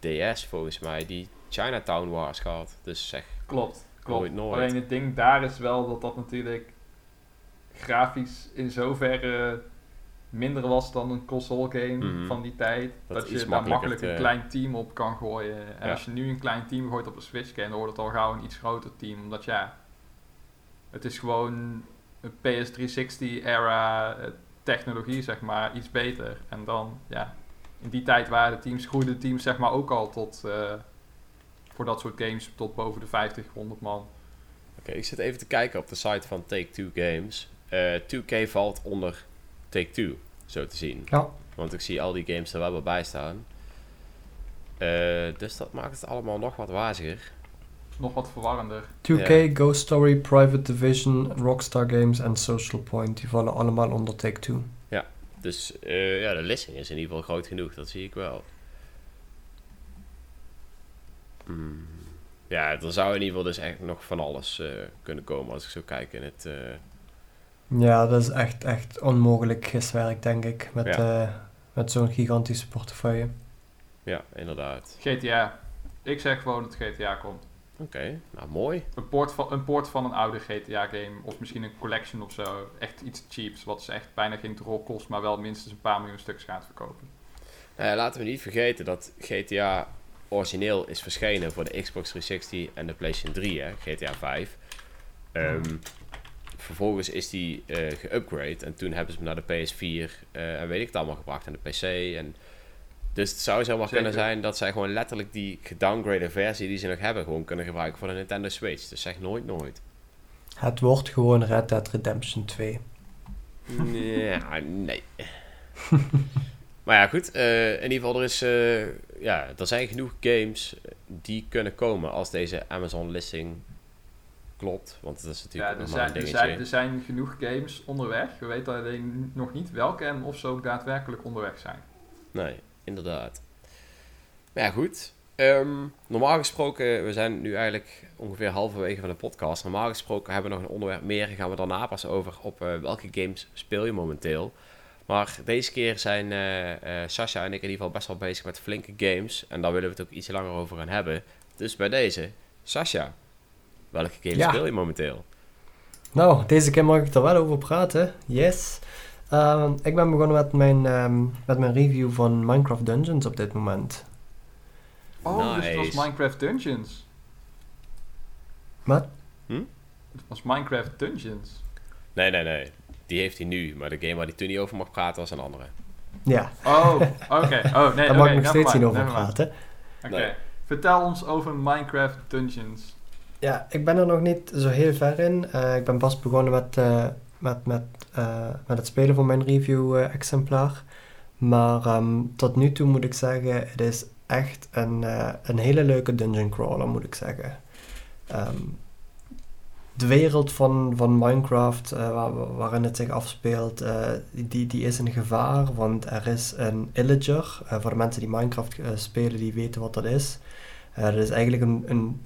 DS volgens mij die Chinatown Wars gehad. Dus zeg, Klopt, klopt. Nooit, nooit. Alleen het ding daar is wel dat dat natuurlijk grafisch in zoverre minder was dan een console game Mhm. van die tijd. Dat Dat, je daar makkelijk een klein team op kan gooien. En Ja. als je nu een klein team gooit op een Switch game, dan wordt het al gauw een iets groter team. Omdat ja, het is gewoon PS360-era technologie, zeg maar, iets beter. En dan, ja, in die tijd waren de teams, groeiden de teams zeg maar ook al tot, eh, voor dat soort games, tot boven de 50, 100 man. Oké, ik zit even te kijken op de site van Take-Two Games. Eh 2K valt onder Take-Two, zo te zien. Ja. Want ik zie al die games er wel bij bij staan. Eh, dus dat maakt het allemaal nog wat waziger. Nog wat verwarrender. 2K, Ghost Story, Private Division, Rockstar Games en Social Point. Die vallen allemaal onder Take-Two. Dus eh, ja, de listing is in ieder geval groot genoeg, dat zie ik wel. Hmm. Ja, er zou in ieder geval dus echt nog van alles eh, kunnen komen als ik zo kijk in het... eh, Ja, dat is echt, echt onmogelijk giswerk, denk ik. Met, Ja. eh, met zo'n gigantische portefeuille. ja, inderdaad. GTA. Ik zeg gewoon dat GTA komt. Oké, nou mooi. Een port, van, een port van een oude GTA-game. Of misschien een collection of zo. Echt iets cheaps. Wat ze echt bijna geen drol kost. Maar wel minstens een paar miljoen stuks gaat verkopen. Eh, laten we niet vergeten dat GTA origineel is verschenen voor de Xbox 360 en de PlayStation 3, hè, GTA 5. Ehm, vervolgens is die eh geupgrade en toen hebben ze hem naar de PS4 eh, en weet ik het allemaal gebracht en de PC. En dus het zou zomaar Zeker. kunnen zijn dat zij gewoon letterlijk die gedowngrade versie die ze nog hebben gewoon kunnen gebruiken voor de Nintendo Switch. Dus zeg nooit nooit. Het wordt gewoon Red Dead Redemption 2. ja, nee. maar ja, goed. eh, in ieder geval, er, is, eh, ja, er zijn genoeg games die kunnen komen als deze Amazon listing klopt. Want dat is natuurlijk Ja, ook er, maar een zijn, er, zijn, er zijn genoeg games onderweg. We weten alleen nog niet welke en of ze ook daadwerkelijk onderweg zijn. Nee, inderdaad. Maar ja, goed. Ehm, normaal gesproken, we zijn nu eigenlijk ongeveer halverwege van de podcast. Normaal gesproken hebben we nog een onderwerp meer. Gaan we daarna pas over op eh, welke games speel je momenteel. Maar deze keer zijn eh eh, Sasha en ik in ieder geval best wel bezig met flinke games. En daar willen we het ook iets langer over gaan hebben. Dus bij deze, Sasha, welke games Ja. speel je momenteel? Nou, deze keer mag ik er wel over praten. Yes. Ehm, ik ben begonnen met mijn, ehm, met mijn review van Minecraft Dungeons op dit moment. Oh, dus het was. Minecraft Dungeons. Wat? Het was Minecraft Dungeons. Nee, nee, nee. Die heeft hij nu. Maar de game waar hij toen niet over mag praten was een andere. Ja. Oh, oké. Oh, nee, Daar mag oké, ik nog steeds niet over praten. Oké. Nee. Vertel ons over Minecraft Dungeons. Ja, ik ben er nog niet zo heel ver in. Eh, ik ben pas begonnen met, eh, met, met, eh, met het spelen van mijn review-exemplaar. maar ehm, tot nu toe moet ik zeggen, het is echt een, eh, een hele leuke dungeon crawler, moet ik zeggen. Ehm, de wereld van, van Minecraft, eh, waar, waarin het zich afspeelt, eh, die, die is een gevaar, want er is een illager. Eh, voor de mensen die Minecraft eh, spelen, die weten wat dat is. Eh, dat is eigenlijk een, een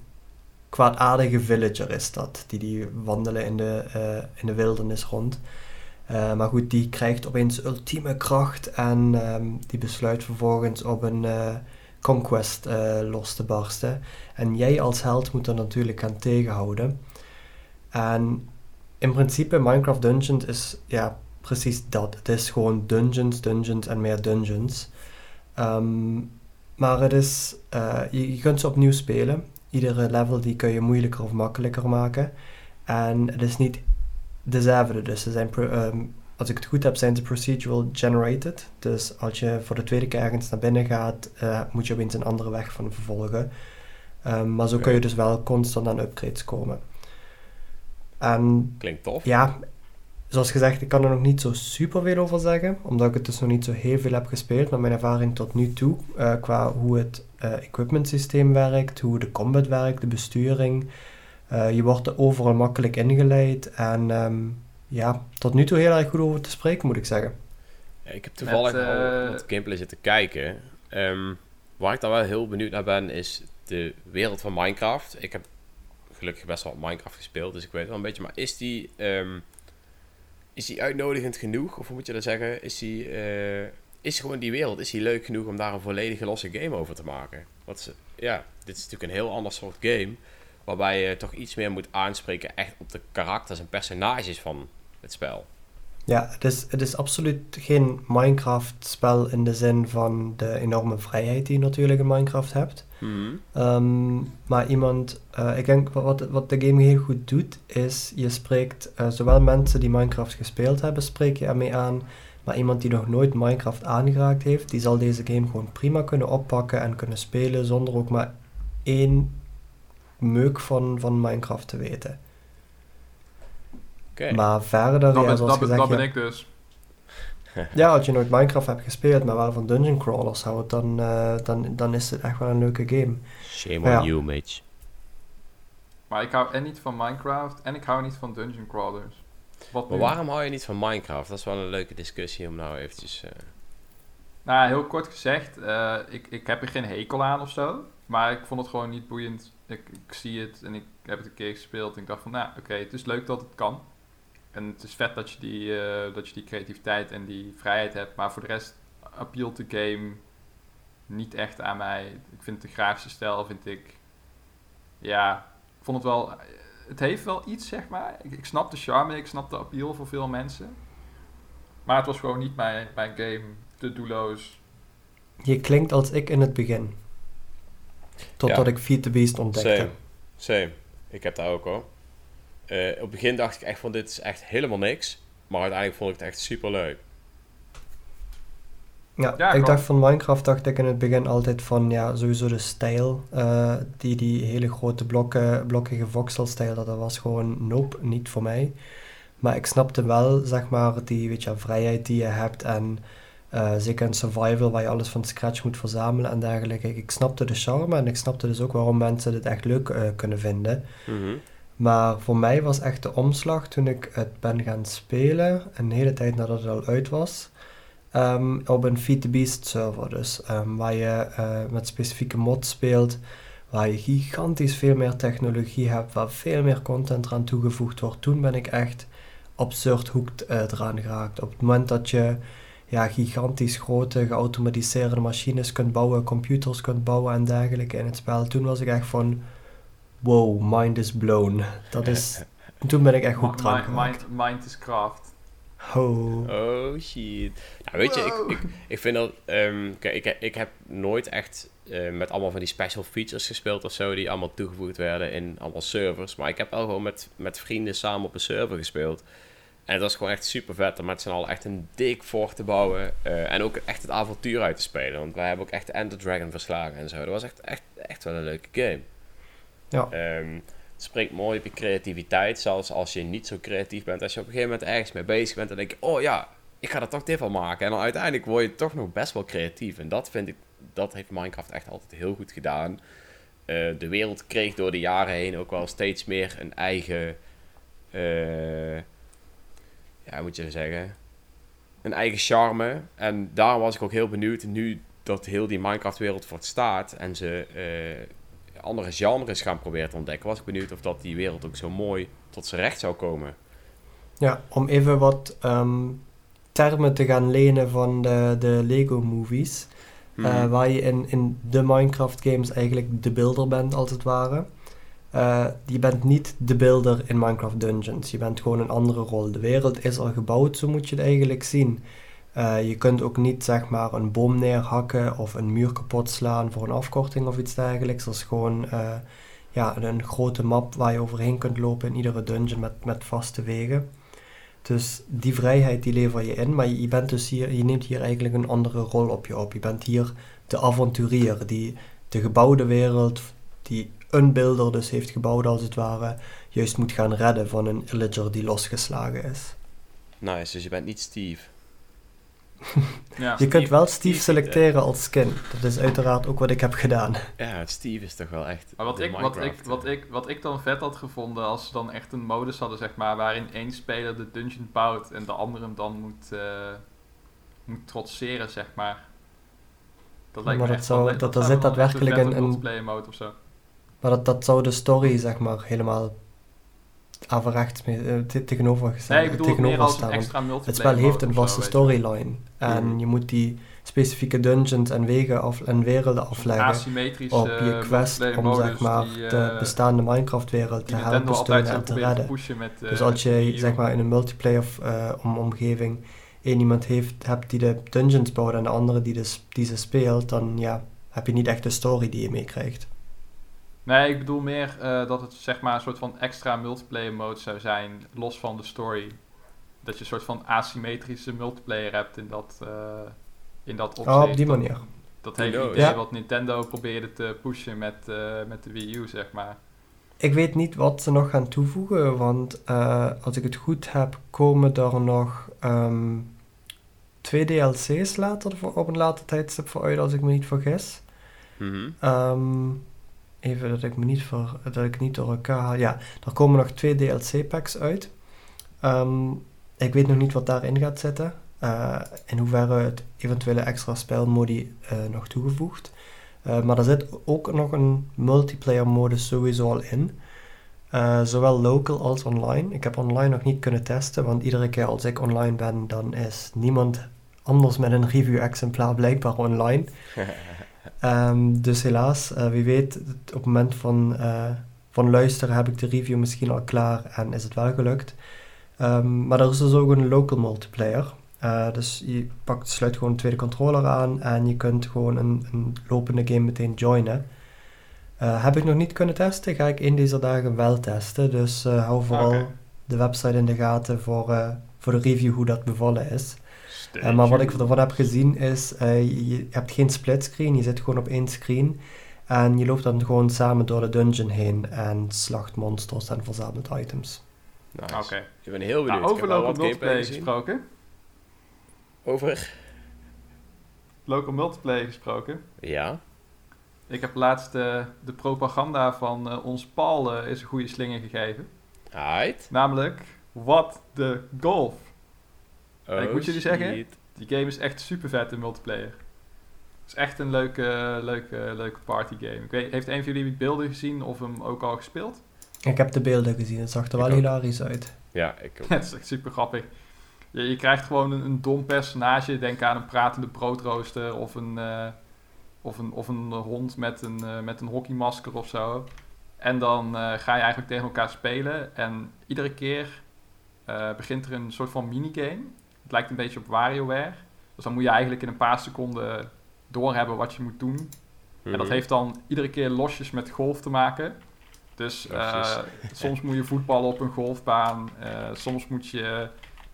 kwaadaardige villager is dat, die die wandelen in de, eh, in de wildernis rond. Eh, maar goed, die krijgt opeens ultieme kracht en ehm, die besluit vervolgens op een eh, conquest los te barsten. En jij als held moet er natuurlijk gaan tegenhouden. En in principe, Minecraft Dungeons is ja, precies dat. Het is gewoon dungeons, dungeons en meer dungeons. Ehm, maar het is, je, je kunt ze opnieuw spelen. Iedere level die kun je moeilijker of makkelijker maken. En het is niet dezelfde. Dus ze zijn, ehm, als ik het goed heb, zijn ze procedural generated. Dus als je voor de tweede keer ergens naar binnen gaat, eh, moet je opeens een andere weg van vervolgen. Ehm, maar zo kun je dus wel constant aan upgrades komen. En Klinkt tof. ja, zoals gezegd, ik kan er nog niet zo super veel over zeggen, omdat ik het dus nog niet zo heel veel heb gespeeld. Maar mijn ervaring tot nu toe, eh, qua hoe het eh, equipment systeem werkt, hoe de combat werkt, de besturing, eh, je wordt er overal makkelijk ingeleid. En ehm, ja, tot nu toe heel erg goed over te spreken, moet ik zeggen. Ja, ik heb toevallig Met, al eh, wat gameplay zitten kijken. Ehm, waar ik dan wel heel benieuwd naar ben, is de wereld van Minecraft. Ik heb gelukkig best wel Minecraft gespeeld, dus ik weet wel een beetje. Maar is die, ehm, is die uitnodigend genoeg? Of moet je dat zeggen? Is die, eh, is gewoon die wereld, is die leuk genoeg om daar een volledige losse game over te maken? Want ja, dit is natuurlijk een heel ander soort game. Waarbij je toch iets meer moet aanspreken echt op de karakters en personages van het spel. Ja, het is, het is absoluut geen Minecraft-spel in de zin van de enorme vrijheid die je natuurlijk in Minecraft hebt. Mhm. Ehm, maar iemand, eh, ik denk wat, de game heel goed doet, is je spreekt eh, zowel mensen die Minecraft gespeeld hebben, spreek je ermee aan. Maar iemand die nog nooit Minecraft aangeraakt heeft, die zal deze game gewoon prima kunnen oppakken en kunnen spelen zonder ook maar één meuk van, van Minecraft te weten. Maar verder, Dat, ja, zoals dat, ben- gezegd, dat ben ja, ik dus. ja, als je nooit Minecraft hebt gespeeld, maar wel van dungeon crawlers houdt, dan, eh, dan, dan is het echt wel een leuke game. Shame Maar ja. on you, Mitch. Maar ik hou en niet van Minecraft en ik hou niet van dungeon crawlers. Wat Maar nu? waarom hou je niet van Minecraft? Dat is wel een leuke discussie om nou eventjes... eh, Nou, heel kort gezegd, eh, ik, ik heb er geen hekel aan of zo. Maar ik vond het gewoon niet boeiend. Ik, ik zie het en ik heb het een keer gespeeld. En ik dacht van, nou, oké, het is leuk dat het kan. En het is vet dat je, die, eh, dat je die creativiteit en die vrijheid hebt. Maar voor de rest appealt de game niet echt aan mij. Ik vind de grafische stijl, vind ik... Ja, ik vond het wel... Het heeft wel iets, zeg maar. Ik, ik snap de charme, ik snap de appeal voor veel mensen. Maar het was gewoon niet mijn, mijn game. Te doelloos. Je klinkt als ik in het begin. Totdat ik Feed the Beast ontdekte. Same. Same. Ik heb dat ook hoor. Eh, op het begin dacht ik echt van dit is echt helemaal niks. Maar uiteindelijk vond ik het echt super leuk. Ja, Ja, ik dacht van Minecraft dacht ik in het begin altijd van ja, sowieso de stijl. eh, die, die hele grote blokken, blokkige voxelstijl, dat was gewoon nope, niet voor mij. Maar ik snapte wel, zeg maar, die weet je, vrijheid die je hebt en eh, zeker in survival waar je alles van scratch moet verzamelen en dergelijke. Ik, ik snapte de charme en ik snapte dus ook waarom mensen dit echt leuk eh, kunnen vinden. Mhm. Maar voor mij was echt de omslag toen ik het ben gaan spelen, een hele tijd nadat het al uit was, ehm, op een Feed the Beast server. Dus ehm, waar je eh, met specifieke mods speelt, waar je gigantisch veel meer technologie hebt, waar veel meer content eraan toegevoegd wordt. Toen ben ik echt absurd hoekt eh, eraan geraakt. Op het moment dat je ja, gigantisch grote geautomatiseerde machines kunt bouwen, computers kunt bouwen en dergelijke in het spel, toen was ik echt van wow, mind is blown. Dat is, toen ben ik echt goed Mi- eraan mi- geraakt. mind, mind is craft. Oh. Oh shit. Nou, weet je, Wow. ik, ik, ik vind dat. ehm, kijk, ik, ik heb nooit echt eh, met allemaal van die special features gespeeld of zo, die allemaal toegevoegd werden in allemaal servers. Maar ik heb wel gewoon met, met vrienden samen op een server gespeeld. En het was gewoon echt super vet om met z'n allen echt een dik fort te bouwen. eh, en ook echt het avontuur uit te spelen. Want wij hebben ook echt de Ender Dragon verslagen en zo. Dat was echt, echt, echt wel een leuke game. Ja. Ehm, het spreekt mooi op je creativiteit. Zelfs als je niet zo creatief bent. Als je op een gegeven moment ergens mee bezig bent. Dan denk je, oh ja, ik ga er toch dit van maken. En dan uiteindelijk word je toch nog best wel creatief. En dat vind ik, dat heeft Minecraft echt altijd heel goed gedaan. Eh, de wereld kreeg door de jaren heen ook wel steeds meer een eigen... eh, ja, moet je zeggen? Een eigen charme. En daarom was ik ook heel benieuwd, nu dat heel die Minecraft-wereld voor staat en ze eh, andere genres gaan proberen te ontdekken, was ik benieuwd of dat die wereld ook zo mooi tot zijn recht zou komen. Ja, om even wat ehm, termen te gaan lenen van de, de Lego-movies. Mhm. Eh, waar je in, in de Minecraft games eigenlijk de builder bent, als het ware. Eh, je bent niet de builder in Minecraft Dungeons. Je bent gewoon een andere rol. De wereld is al gebouwd, zo moet je het eigenlijk zien. Eh, je kunt ook niet zeg maar een boom neerhakken of een muur kapot slaan voor een afkorting of iets dergelijks. Dat is gewoon eh, ja, een, grote map waar je overheen kunt lopen in iedere dungeon met, met vaste wegen. Dus die vrijheid die lever je in, maar je, bent dus hier, je neemt hier eigenlijk een andere rol op je op. Je bent hier de avonturier die de gebouwde wereld, die een builder dus heeft gebouwd als het ware, juist moet gaan redden van een illager die losgeslagen is. Nice, dus je bent niet Steve. Ja. Je kunt wel Steve, Steve eh, selecteren als skin. Dat is uiteraard ook wat ik heb gedaan. Ja, Steve is toch wel echt. Maar wat de ik, wat, ik, wat, eh. ik, wat ik dan vet had gevonden als ze dan echt een modus hadden, zeg maar, waarin één speler de dungeon bouwt en de andere hem dan moet, eh, moet trotseren, zeg maar. Dat lijkt Maar me dat echt zou- wel- dat- zou er zit daadwerkelijk een- een- mode of zo. Maar dat, dat zou de story, zeg maar, helemaal averechts eh, te- tegenover, Nee, ik bedoel meer als extra multiplayer Het spel heeft een vaste storyline. En Mhm. je moet die specifieke dungeons en wegen af, en werelden afleggen op je quest multiplayer om zeg maar die, de eh, bestaande Minecraft-wereld te die Nintendo helpen, steunen en te te redden. met... eh, Dus als je zeg maar in een multiplayer eh, om, omgeving één iemand heeft, hebt die de dungeons bouwt en de andere die, de, s- die ze speelt, dan ja, heb je niet echt de story die je meekrijgt. Nee, ik bedoel meer eh, dat het zeg maar een soort van extra multiplayer mode zou zijn, los van de story. Dat je een soort van asymmetrische multiplayer hebt in dat, eh, in dat opzicht. Oh, op die Dat- manier. Dat hele Ja. idee Ja. wat Nintendo probeerde te pushen met, eh, met de Wii U, zeg maar. Ik weet niet wat ze nog gaan toevoegen, want eh, als ik het goed heb, komen er nog ehm, twee DLC's later voor, op een later tijdstip voor uit, als ik me niet vergis. Mhm. Ehm, even dat ik me niet, ver, dat ik niet door elkaar haal. Ja, er komen nog twee DLC-packs uit. Ehm, ik weet nog niet wat daarin gaat zitten. eh, in hoeverre het eventuele extra spelmodi eh, nog toegevoegd. Eh, maar er zit ook nog een multiplayer modus sowieso al in. Zowel local als online. Ik heb online nog niet kunnen testen, want iedere keer als ik online ben, dan is niemand anders met een review-exemplaar blijkbaar online. Ehm, dus helaas, eh, wie weet, op het moment van, eh, van luisteren heb ik de review misschien al klaar en is het wel gelukt. Ehm, maar er is dus ook een local multiplayer. Eh, dus je pakt, sluit gewoon een tweede controller aan en je kunt gewoon een, een lopende game meteen joinen. Heb ik nog niet kunnen testen, ga ik in deze dagen wel testen. Dus hou vooral de website in de gaten voor, voor de review hoe dat bevallen is. Eh, maar wat ik ervan heb gezien is, eh, je, hebt geen splitscreen, je zit gewoon op één screen. En je loopt dan gewoon samen door de dungeon heen en slacht monsters en verzamelt items. Nice. Oké. Ik ben heel benieuwd. Nou, over local multiplayer gesproken. Over? Local multiplayer gesproken. Ja. Ik heb laatst eh, de propaganda van eh, ons Paul is een goede slinger gegeven. Aight. Namelijk, what the golf. Oh, ik moet jullie zeggen, shit. Die game is echt super vet in multiplayer. Het is echt een leuke, leuke, leuke party game. Ik weet, heeft een van jullie beelden gezien of hem ook al gespeeld? Ik heb de beelden gezien, het zag er wel hilarisch uit. Ja, ik ook. Het is echt super grappig. Je, je krijgt gewoon een, een dom personage. Denk aan een pratende broodrooster of een, eh, of een, of een hond met een, eh, met een hockeymasker of zo. En dan eh, ga je eigenlijk tegen elkaar spelen. En iedere keer eh, begint er een soort van minigame. Het lijkt een beetje op WarioWare. Dus dan moet je eigenlijk in een paar seconden doorhebben wat je moet doen. En dat Mhm. heeft dan iedere keer losjes met golf te maken. Dus eh, soms moet je voetballen op een golfbaan. eh, soms moet je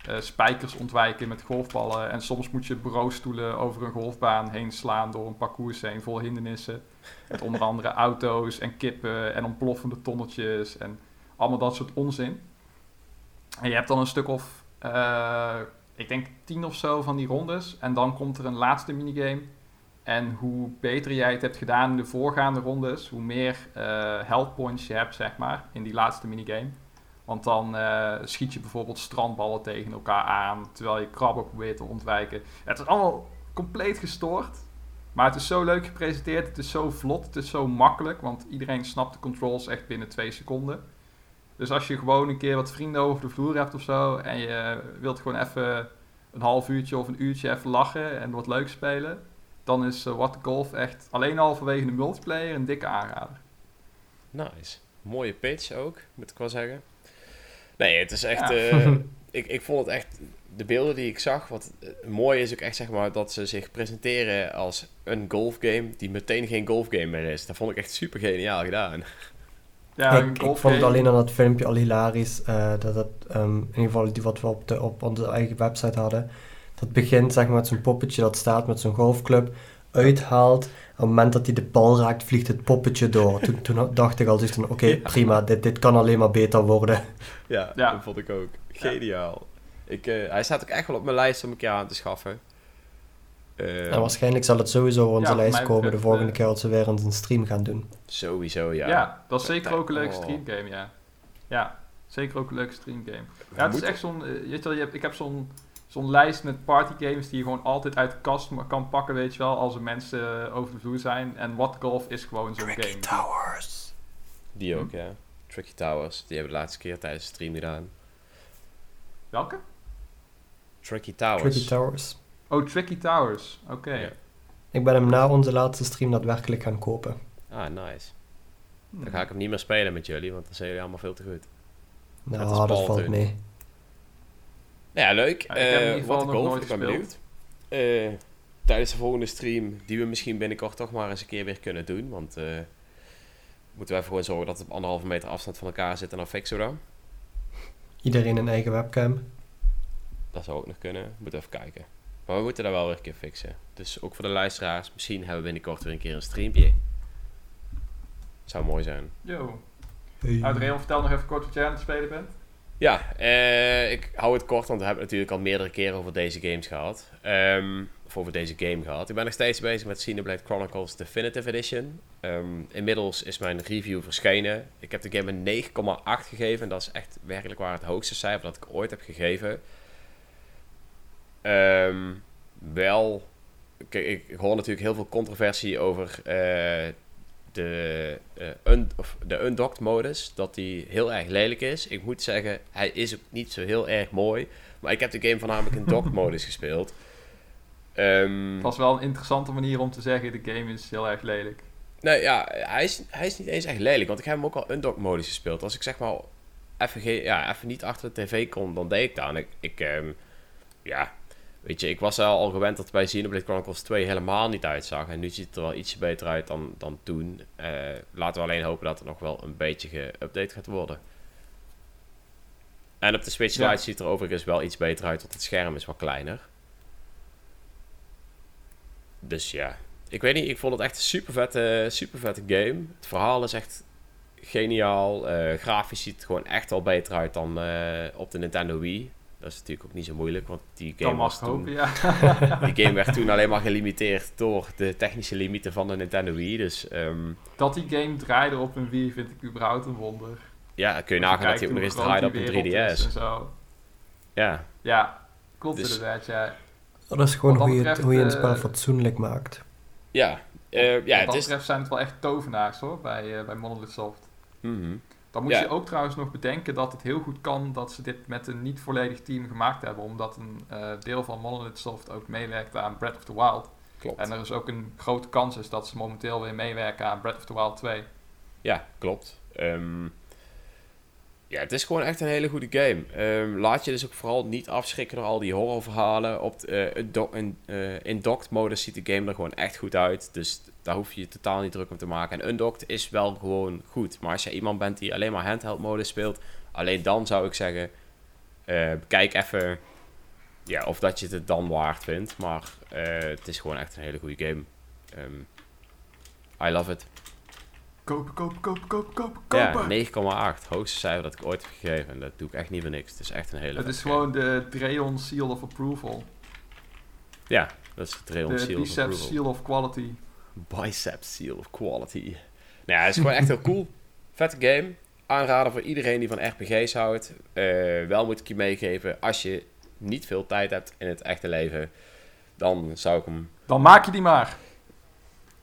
eh, spijkers ontwijken met golfballen. En soms moet je bureaustoelen over een golfbaan heen slaan door een parcours heen vol hindernissen. Met onder andere auto's en kippen en ontploffende tonnetjes en allemaal dat soort onzin. En je hebt dan een stuk of, ik denk tien of zo van die rondes. En dan komt er een laatste minigame. En hoe beter jij het hebt gedaan in de voorgaande rondes, hoe meer uh, health points je hebt, zeg maar, in die laatste minigame. Want dan uh, schiet je bijvoorbeeld strandballen tegen elkaar aan, terwijl je krabben probeert te ontwijken. Het is allemaal compleet gestoord. Maar het is zo leuk gepresenteerd, het is zo vlot, het is zo makkelijk, want iedereen snapt de controls echt binnen twee seconden. Dus als je gewoon een keer wat vrienden over de vloer hebt of zo, en je wilt gewoon even een half uurtje of een uurtje even lachen en wat leuk spelen, dan is uh, What the Golf echt alleen al vanwege de multiplayer een dikke aanrader. Nice. Mooie pitch ook, moet ik wel zeggen. Nee, het is echt. Uh, ik, ik vond het echt. De beelden die ik zag, wat uh, mooi is ook echt zeg maar dat ze zich presenteren als een golfgame die meteen geen golfgame meer is. Dat vond ik echt super geniaal gedaan. Ja, ik, ik vond het alleen aan dat filmpje al hilarisch. Uh, dat het, um, in ieder geval die wat we op, de, op onze eigen website hadden. Dat begint zeg maar met zo'n poppetje dat staat met zo'n golfclub. Uithaalt. Op het moment dat hij de bal raakt, vliegt het poppetje door. Toen, toen dacht ik al zoiets van, oké, okay, prima, dit, dit kan alleen maar beter worden. Ja, ja. dat vond ik ook. Geniaal. Ja. Ik, uh, hij staat ook echt wel op mijn lijst om een keer aan te schaffen. Uh, en waarschijnlijk zal het sowieso op onze ja, lijst komen betreft, de volgende uh, keer als we weer een stream gaan doen. Sowieso, ja. Ja, dat is zeker ook een leuke oh. streamgame, ja. Ja, zeker ook een leuke streamgame. Ja, het is echt zo'n... Uh, je, je hebt, ik heb zo'n zo'n lijst met partygames die je gewoon altijd uit de kast kan pakken, weet je wel, als er mensen over de vloer zijn. En What Golf is gewoon zo'n game. Tricky Towers. Die ook, hm? ja. Tricky Towers. Die hebben de laatste keer tijdens de stream gedaan. Welke? Tricky Towers. Tricky Towers. Oh, Tricky Towers. Oké. Okay. Ja. Ik ben hem na onze laatste stream daadwerkelijk gaan kopen. Ah, nice. Hmm. Dan ga ik hem niet meer spelen met jullie, want dan zijn jullie allemaal veel te goed. Nou, dat valt mee. Nou ja, leuk. Ja, ik uh, wat ik golf, ik ben benieuwd. Uh, tijdens de volgende stream, die we misschien binnenkort toch maar eens een keer weer kunnen doen. Want uh, moeten wij gewoon zorgen dat het op anderhalve meter afstand van elkaar zit en dan fixen we dan. Iedereen een eigen webcam. Dat zou ook nog kunnen. Moeten even kijken. Maar we moeten daar wel weer een keer fixen. Dus ook voor de luisteraars, misschien hebben we binnenkort weer een keer een streampje. Zou mooi zijn. Yo. Hey. Vertel nog even kort wat jij aan het spelen bent. Ja, uh, ik hou het kort, want we hebben het natuurlijk al meerdere keren over deze games gehad. Um, of over deze game gehad. Ik ben nog steeds bezig met Xenoblade Chronicles Definitive Edition. Um, inmiddels is mijn review verschenen. Ik heb de game een 9,8 gegeven. En dat is echt werkelijk waar het hoogste cijfer dat ik ooit heb gegeven. Um, wel, kijk, ik hoor natuurlijk heel veel controversie over uh, de, uh, un, of de undocked modus, dat die heel erg lelijk is. Ik moet zeggen, hij is ook niet zo heel erg mooi. Maar ik heb de game voornamelijk in docked modus gespeeld. Um, het was wel een interessante manier om te zeggen, de game is heel erg lelijk. Nee, ja, hij is, hij is niet eens echt lelijk, want ik heb hem ook al undocked modus gespeeld. Als ik zeg maar even, ja, even niet achter de tv kon, dan deed ik dat. En ik, ik um, ja, Weet je, ik was al, al gewend dat bij Xenoblade Chronicles 2 helemaal niet uitzag. En nu ziet het er wel ietsje beter uit dan, dan toen. Uh, laten we alleen hopen dat het nog wel een beetje geüpdate gaat worden. En op de Switch Lite ja. ziet er overigens wel iets beter uit, want het scherm is wat kleiner. Dus ja, ik weet niet, ik vond het echt een super vette, super vette game. Het verhaal is echt geniaal. Uh, grafisch ziet het gewoon echt wel beter uit dan uh, op de Nintendo Wii. Dat is natuurlijk ook niet zo moeilijk, want die game was toen... Hopen, ja. die game werd toen alleen maar gelimiteerd door de technische limieten van de Nintendo Wii, dus... Um, dat die game draaide op een Wii vind ik überhaupt een wonder. Ja, kun je nagaan dat hij ook nog eens draaide op een 3DS. En zo. Ja. Ja, klopt dus, inderdaad, ja. Dat is gewoon hoe je, betreft, hoe je een spel uh, fatsoenlijk maakt. Ja, uh, ja wat dat betreft zijn het wel echt tovenaars hoor, bij, uh, bij Monolith Soft. Mm -hmm. Dan moet ja. je ook trouwens nog bedenken dat het heel goed kan dat ze dit met een niet volledig team gemaakt hebben. Omdat een uh, deel van Monolith Soft ook meewerkt aan Breath of the Wild. Klopt. En er is ook een grote kans is dat ze momenteel weer meewerken aan Breath of the Wild 2. Ja, klopt. Um, ja, het is gewoon echt een hele goede game. Um, laat je dus ook vooral niet afschrikken door al die horrorverhalen. Op de, uh, do in, in docked modus ziet de game er gewoon echt goed uit. Dus daar hoef je je totaal niet druk om te maken. En undocked is wel gewoon goed. Maar als je iemand bent die alleen maar handheld modus speelt, alleen dan zou ik zeggen, uh, kijk even ja, of dat je het dan waard vindt. Maar eh, het is gewoon echt een hele goede game. Ehm, I love it. Kopen, kopen, kopen, kopen, kopen, kopen. Ja, 9,8. Hoogste cijfer dat ik ooit heb gegeven. En dat doe ik echt niet voor niks. Het is echt een hele Het is gewoon de Dreon Seal of Approval. Ja, dat is de De Seal of Bicep Approval. Seal of Quality. Bicep Seal of Quality. Nou ja, het is gewoon echt heel cool. Vette game. Aanrader voor iedereen die van RPG's houdt. Eh, wel moet ik je meegeven, als je niet veel tijd hebt in het echte leven, dan zou ik hem... Dan maak je die maar.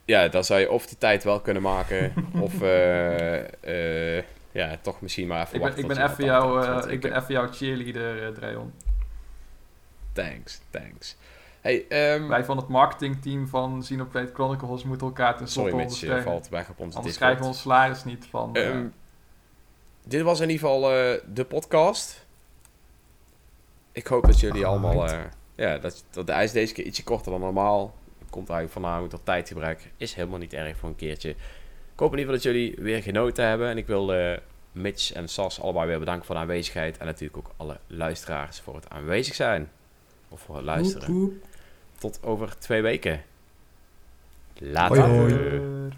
Ja, dan zou je of die tijd wel kunnen maken, of eh, eh, ja, toch misschien maar even Ik ben, wachten ik ben even jouw, eh, ik ben even jouw cheerleader, eh, Dreon. Thanks, thanks. Hey, ehm, Wij van het marketingteam van Xenoblade Chronicles moeten elkaar ten sorry slotte ondersteunen. valt weg op onze Anders Discord. krijgen we ons salaris niet van... eh, Ehm, dit was in ieder geval eh, de podcast. Ik hoop dat jullie allemaal... Eh, ja, dat, dat de ijs deze keer ietsje korter dan normaal. Komt eigenlijk voornamelijk door tijdgebrek. Is helemaal niet erg voor een keertje. Ik hoop in ieder geval dat jullie weer genoten hebben. En ik wil eh, Mitch en Sas allebei weer bedanken voor de aanwezigheid. En natuurlijk ook alle luisteraars voor het aanwezig zijn. Of voor het luisteren. Tot over twee weken. Later. Hoi.